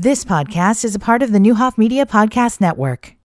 This podcast is a part of the Neuhoff Media Podcast Network.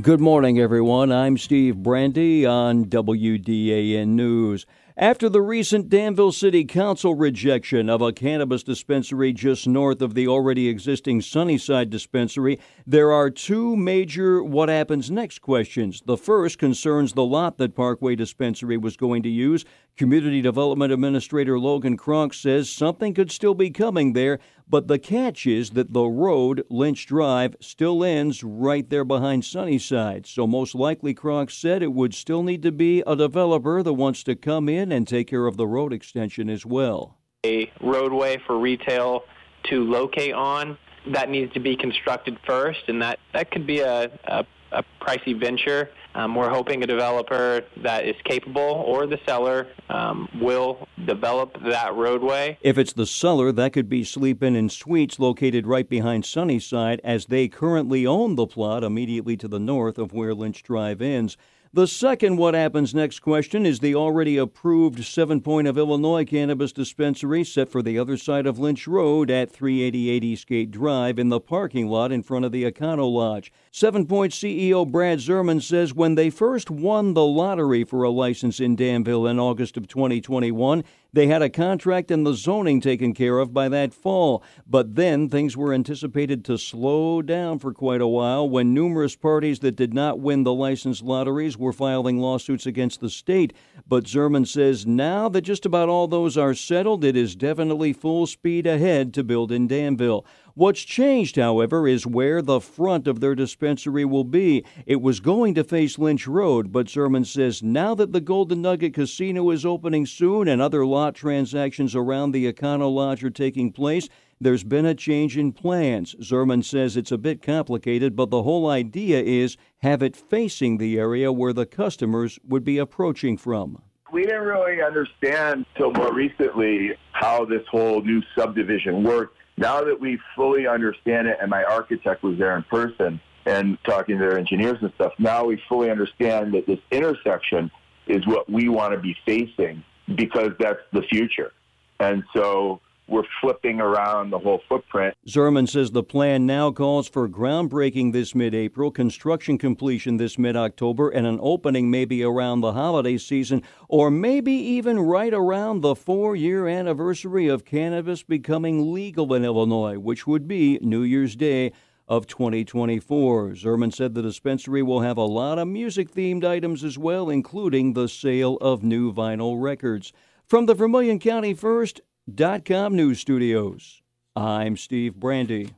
Good morning, everyone. I'm Steve Brandy on WDAN News. After the recent Danville City Council rejection of a cannabis dispensary just north of the already existing Sunnyside dispensary, there are two major what happens next questions. The first concerns the lot that Parkway Dispensary was going to use. Community Development Administrator Logan Kronk says something could still be coming there, but the catch is that the road, Lynch Drive, still ends right there behind Sunnyside. So, most likely, Kronk said it would still need to be a developer that wants to come in and take care of the road extension as well. A roadway for retail to locate on that needs to be constructed first, and that, that could be a, a, a pricey venture. Um, we're hoping a developer that is capable or the seller um, will develop that roadway. If it's the seller, that could be Sleep Inn and Suites located right behind Sunnyside, as they currently own the plot immediately to the north of where Lynch Drive ends. The second what happens next question is the already approved Seven Point of Illinois cannabis dispensary set for the other side of Lynch Road at 388 Eastgate Drive in the parking lot in front of the Econo Lodge. Seven Point CEO Brad Zerman says when they first won the lottery for a license in Danville in August of 2021, they had a contract and the zoning taken care of by that fall, but then things were anticipated to slow down for quite a while when numerous parties that did not win the license lotteries were filing lawsuits against the state. But Zerman says now that just about all those are settled, it is definitely full speed ahead to build in Danville. What's changed, however, is where the front of their dispensary will be. It was going to face Lynch Road, but Zerman says now that the Golden Nugget Casino is opening soon and other lot transactions around the Econo Lodge are taking place, there's been a change in plans. Zerman says it's a bit complicated, but the whole idea is have it facing the area where the customers would be approaching from. We didn't really understand till more recently how this whole new subdivision worked now that we fully understand it, and my architect was there in person and talking to their engineers and stuff, now we fully understand that this intersection is what we want to be facing because that's the future. And so we're flipping around the whole footprint. Zerman says the plan now calls for groundbreaking this mid April, construction completion this mid October, and an opening maybe around the holiday season, or maybe even right around the four year anniversary of cannabis becoming legal in Illinois, which would be New Year's Day of 2024. Zerman said the dispensary will have a lot of music themed items as well, including the sale of new vinyl records. From the Vermilion County First, Com News Studios. I'm Steve Brandy.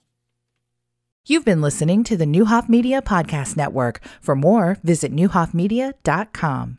You've been listening to the Neuhoff Media Podcast Network. For more, visit neuhoffmedia.com.